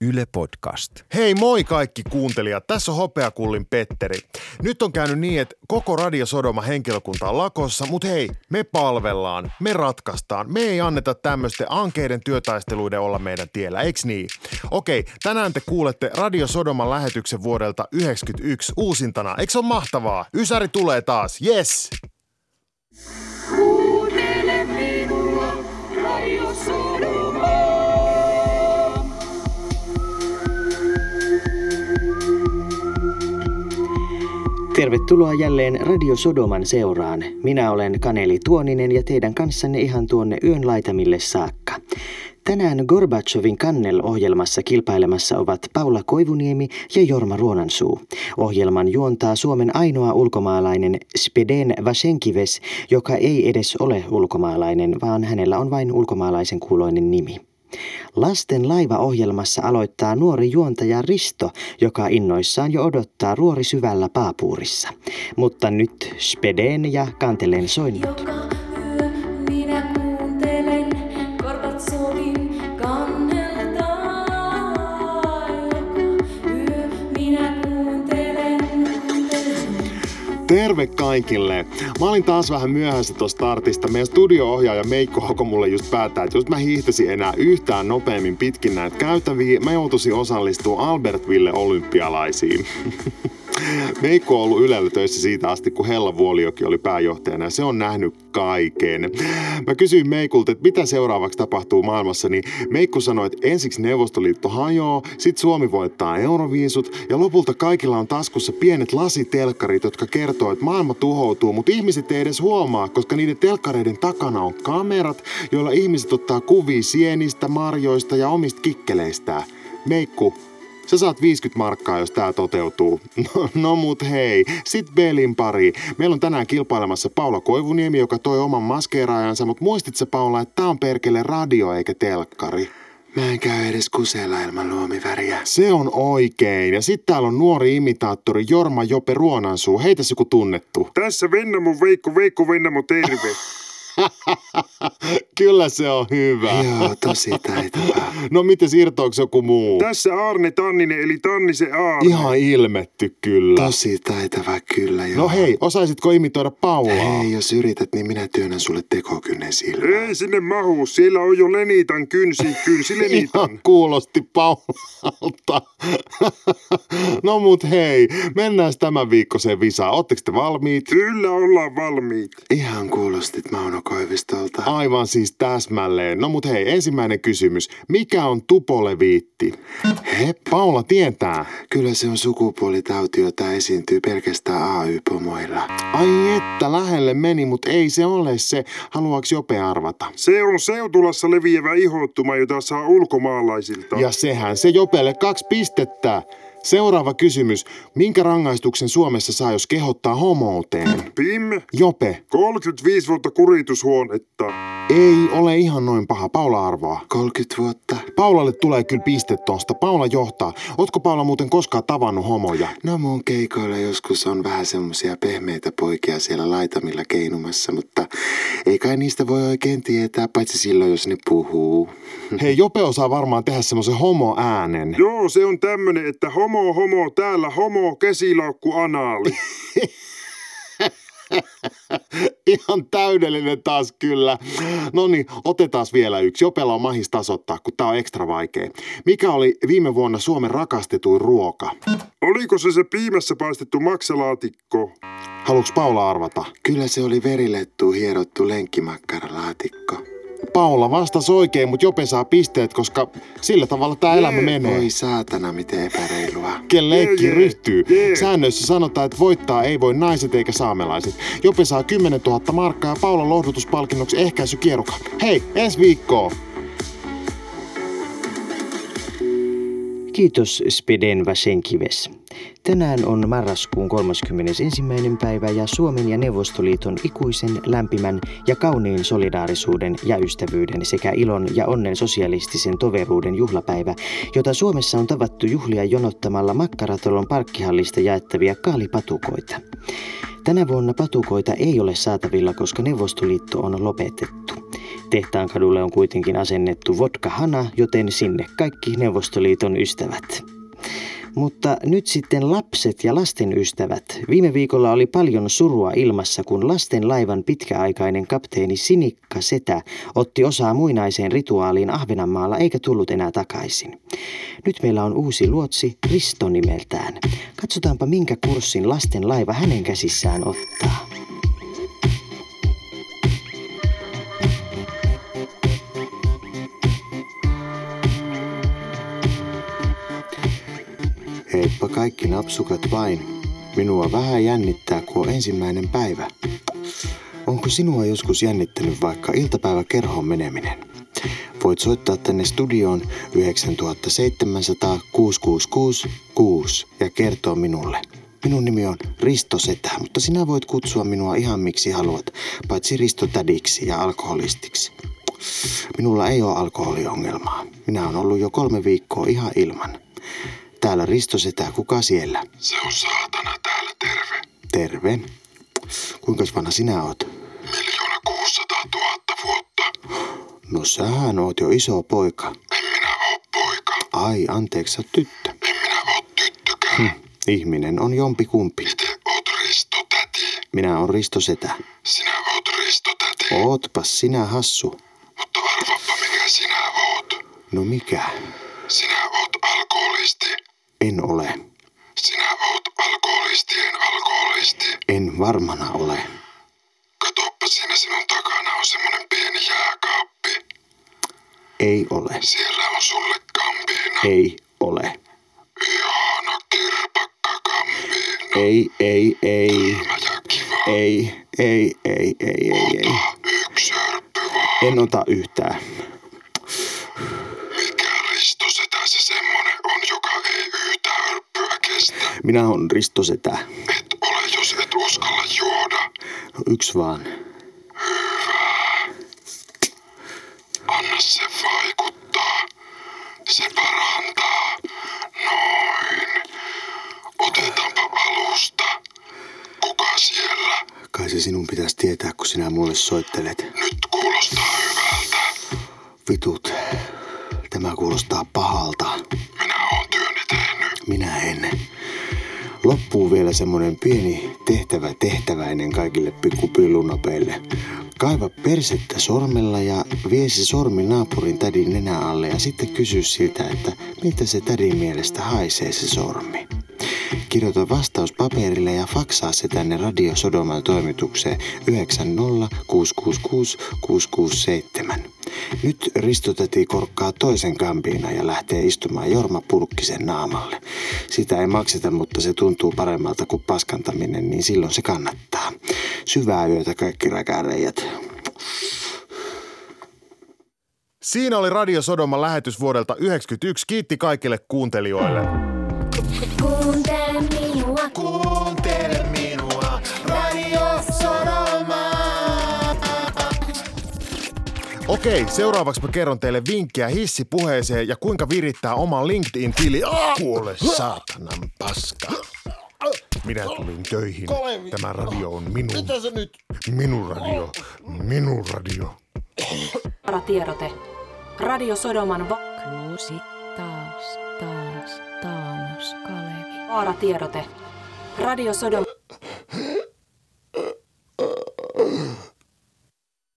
Yle Podcast. Hei moi kaikki kuuntelijat, tässä on Hopeakullin Petteri. Nyt on käynyt niin, että koko Radio Sodoma henkilökunta on lakossa, mutta hei, me palvellaan, me ratkaistaan. Me ei anneta tämmöisten ankeiden työtaisteluiden olla meidän tiellä, eiks niin? Okei, tänään te kuulette Radio Sodoman lähetyksen vuodelta 1991 uusintana. Eikö se ole mahtavaa? Ysäri tulee taas, yes! Kuuntele minua, Radio Sodoma. Tervetuloa jälleen Radio Sodoman seuraan. Minä olen Kaneli Tuoninen ja teidän kanssanne ihan tuonne yön laitamille saakka. Tänään Gorbachevin kannel-ohjelmassa kilpailemassa ovat Paula Koivuniemi ja Jorma Ruonansuu. Ohjelman juontaa Suomen ainoa ulkomaalainen Speden Vasenkives, joka ei edes ole ulkomaalainen, vaan hänellä on vain ulkomaalaisen kuuloinen nimi. Lasten laiva-ohjelmassa aloittaa nuori juontaja Risto, joka innoissaan jo odottaa ruori syvällä paapuurissa. Mutta nyt Spedeen ja kantelen soinnut. Joka Terve kaikille! Mä olin taas vähän myöhässä tuosta startista. Meidän studio-ohjaaja Meikko hoko mulle just päättää, että jos mä hiihtäisin enää yhtään nopeammin pitkin näitä käytäviä, mä joutuisin osallistua Albertville olympialaisiin. Meikko on ollut Ylellä töissä siitä asti, kun Hella Vuoliokin oli pääjohtajana ja se on nähnyt kaiken. Mä kysyin Meikulta, että mitä seuraavaksi tapahtuu maailmassa, niin Meikko sanoi, että ensiksi Neuvostoliitto hajoaa, sit Suomi voittaa euroviisut ja lopulta kaikilla on taskussa pienet lasitelkkarit, jotka kertoo, että maailma tuhoutuu, mutta ihmiset ei edes huomaa, koska niiden telkkareiden takana on kamerat, joilla ihmiset ottaa kuvia sienistä, marjoista ja omista kikkeleistään. Meikku, Sä saat 50 markkaa, jos tää toteutuu. No, no mut hei, sit Belin pari. Meillä on tänään kilpailemassa Paula Koivuniemi, joka toi oman maskeeraajansa, mutta muistit sä Paula, että tää on perkele radio eikä telkkari? Mä en käy edes kuseella ilman luomiväriä. Se on oikein. Ja sit täällä on nuori imitaattori Jorma Jope Ruonansuu. Heitäs joku tunnettu. Tässä Vennamo Veikko, Veikko Vennamo terve. Kyllä se on hyvä. Joo, tosi taitavaa. No miten irtoako joku muu? Tässä Arne Tanninen eli Tannisen Aarne. Ihan ilmetty kyllä. Tosi taitava kyllä joo. No hei, osaisitko imitoida Paulaa? Hei, jos yrität, niin minä työnnän sulle tekokynnen silmään. Ei sinne mahu, siellä on jo Lenitan kynsi, kynsi Lenitan. Ihan kuulosti Paulalta. no mut hei, mennään tämän viikkoiseen visaan. Ootteko te valmiit? Kyllä ollaan valmiit. Ihan kuulostit Mauno Koivistolta. Aivan siis täsmälleen. No mut hei, ensimmäinen kysymys. Mikä on tupoleviitti? Hep, Paula tietää. kyllä se on sukupuolitauti, jota esiintyy pelkästään AY-pomoilla. Ai että, lähelle meni, mutta ei se ole se. Haluaaks Jope arvata? Se on seutulassa leviävä ihottuma, jota saa ulkomaalaisilta. Ja sehän se Jopelle kaksi pistettä. Seuraava kysymys. Minkä rangaistuksen Suomessa saa, jos kehottaa homouteen? Pim, Jope, 35 vuotta kuritushuonetta. ei ole ihan noin paha. Paula arvaa. 30 vuotta. Paulalle tulee kyllä piste tosta. Paula johtaa. Ootko Paula muuten koskaan tavannut homoja? No mun keikoilla joskus on vähän semmosia pehmeitä poikia siellä laitamilla keinumassa, mutta ei kai niistä voi oikein tietää, paitsi silloin jos ne puhuu. Hei, Jope osaa varmaan tehdä semmoisen homo-äänen. Joo, se on tämmönen, että homo, homo, täällä homo, kesilaukku, anaali. Ihan täydellinen taas kyllä. No niin, otetaan vielä yksi. Jopella on mahis tasoittaa, kun tää on ekstra vaikea. Mikä oli viime vuonna Suomen rakastetuin ruoka? Oliko se se piimässä paistettu maksalaatikko? Haluuks Paula arvata? Kyllä se oli verilettuun hierottu lenkkimakkaralaatikko. Paula vastasi oikein, mutta Jope saa pisteet, koska sillä tavalla tämä elämä menee. Oi saatana, miten epäreilua. Ken leikki ryhtyy. jee. Säännöissä sanotaan, että voittaa ei voi naiset eikä saamelaiset. Jope saa 10 000 markkaa ja Paula lohdutuspalkinnoksi ehkäisykierukka. Hei, ensi viikkoon! Kiitos Speden Vasenkives. Tänään on marraskuun 31. päivä ja Suomen ja Neuvostoliiton ikuisen, lämpimän ja kauniin solidaarisuuden ja ystävyyden sekä ilon ja onnen sosialistisen toveruuden juhlapäivä, jota Suomessa on tavattu juhlia jonottamalla Makkaratalon parkkihallista jaettavia kaalipatukoita. Tänä vuonna patukoita ei ole saatavilla, koska Neuvostoliitto on lopetettu. Tehtaan kadulle on kuitenkin asennettu vodka-hana, joten sinne kaikki Neuvostoliiton ystävät. Mutta nyt sitten lapset ja lasten ystävät. Viime viikolla oli paljon surua ilmassa, kun lasten laivan pitkäaikainen kapteeni Sinikka Setä otti osaa muinaiseen rituaaliin Ahvenanmaalla eikä tullut enää takaisin. Nyt meillä on uusi luotsi Risto nimeltään. Katsotaanpa minkä kurssin lasten laiva hänen käsissään ottaa. Kaikki napsukat vain. Minua vähän jännittää, kun on ensimmäinen päivä. Onko sinua joskus jännittänyt vaikka iltapäiväkerhoon meneminen? Voit soittaa tänne studioon 9700 666 6 ja kertoa minulle. Minun nimi on Risto Setä, mutta sinä voit kutsua minua ihan miksi haluat, paitsi Risto Tädiksi ja alkoholistiksi. Minulla ei ole alkoholiongelmaa. Minä olen ollut jo kolme viikkoa ihan ilman. Täällä Risto Setä, kuka siellä? Se on saatana täällä terve. Terve. Kuinka vanha sinä oot? Miljoona kuusisataa tuhatta vuotta. No sähän oot jo iso poika. En minä oo poika. Ai, anteeksi, sä tyttö. En minä oo tyttökään. Ihminen on jompi kumpi. Itse oot Risto täti. Minä on Risto Setä. Sinä oot Risto täti. Ootpas sinä hassu. Mutta arvappa mikä sinä oot. No mikä? Sinä. En ole. Sinä oot alkoholistien alkoholisti. En varmana ole. Katoppa siinä sinun takana on semmonen pieni jääkaappi. Ei ole. Siellä on sulle kampiina. Ei ole. Ihana kirpakkakampiina. Ei, ei, ei. Mä ja kiva. Ei, ei, ei, ei, ei, ei. Yksi hörppy vaan. En ota yhtään. Minä on Risto Setä. Et ole, jos et uskalla juoda. No, yksi vaan. Anna se vaikuttaa. Se parantaa. Noin. Otetaanpa alusta. Kuka siellä? Kai se sinun pitäisi tietää, kun sinä mulle soittelet. Nyt kuulostaa hyvältä. Vitut. Tämä kuulostaa pahalta. Loppuu vielä semmonen pieni tehtävä tehtäväinen kaikille pikkupillunapeille. Kaiva persettä sormella ja vie se sormi naapurin tädin nenä alle ja sitten kysy siltä, että miltä se tädin mielestä haisee se sormi. Kirjoita vastaus paperille ja faksaa se tänne Radio Sodoman toimitukseen 90666 Nyt Risto täti korkkaa toisen kampiina ja lähtee istumaan Jorma Pulkkisen naamalle. Sitä ei makseta, mutta se tuntuu paremmalta kuin paskantaminen, niin silloin se kannattaa. Syvää yötä kaikki räkäreijät. Siinä oli Radio Sodoman lähetys vuodelta 1991. Kiitti kaikille kuuntelijoille. Okei, seuraavaksi mä kerron teille vinkkejä hissipuheeseen ja kuinka virittää oman LinkedIn-tili. Kuule saatanan paska. Minä tulin töihin. Tämä radio on minun. Mitä se nyt? Minun radio. Minun radio. Tiedote. Radio Sodoman va- Kuusi taas, taas, Taanos, Kalevi. vaaratiedote. Radio Sodom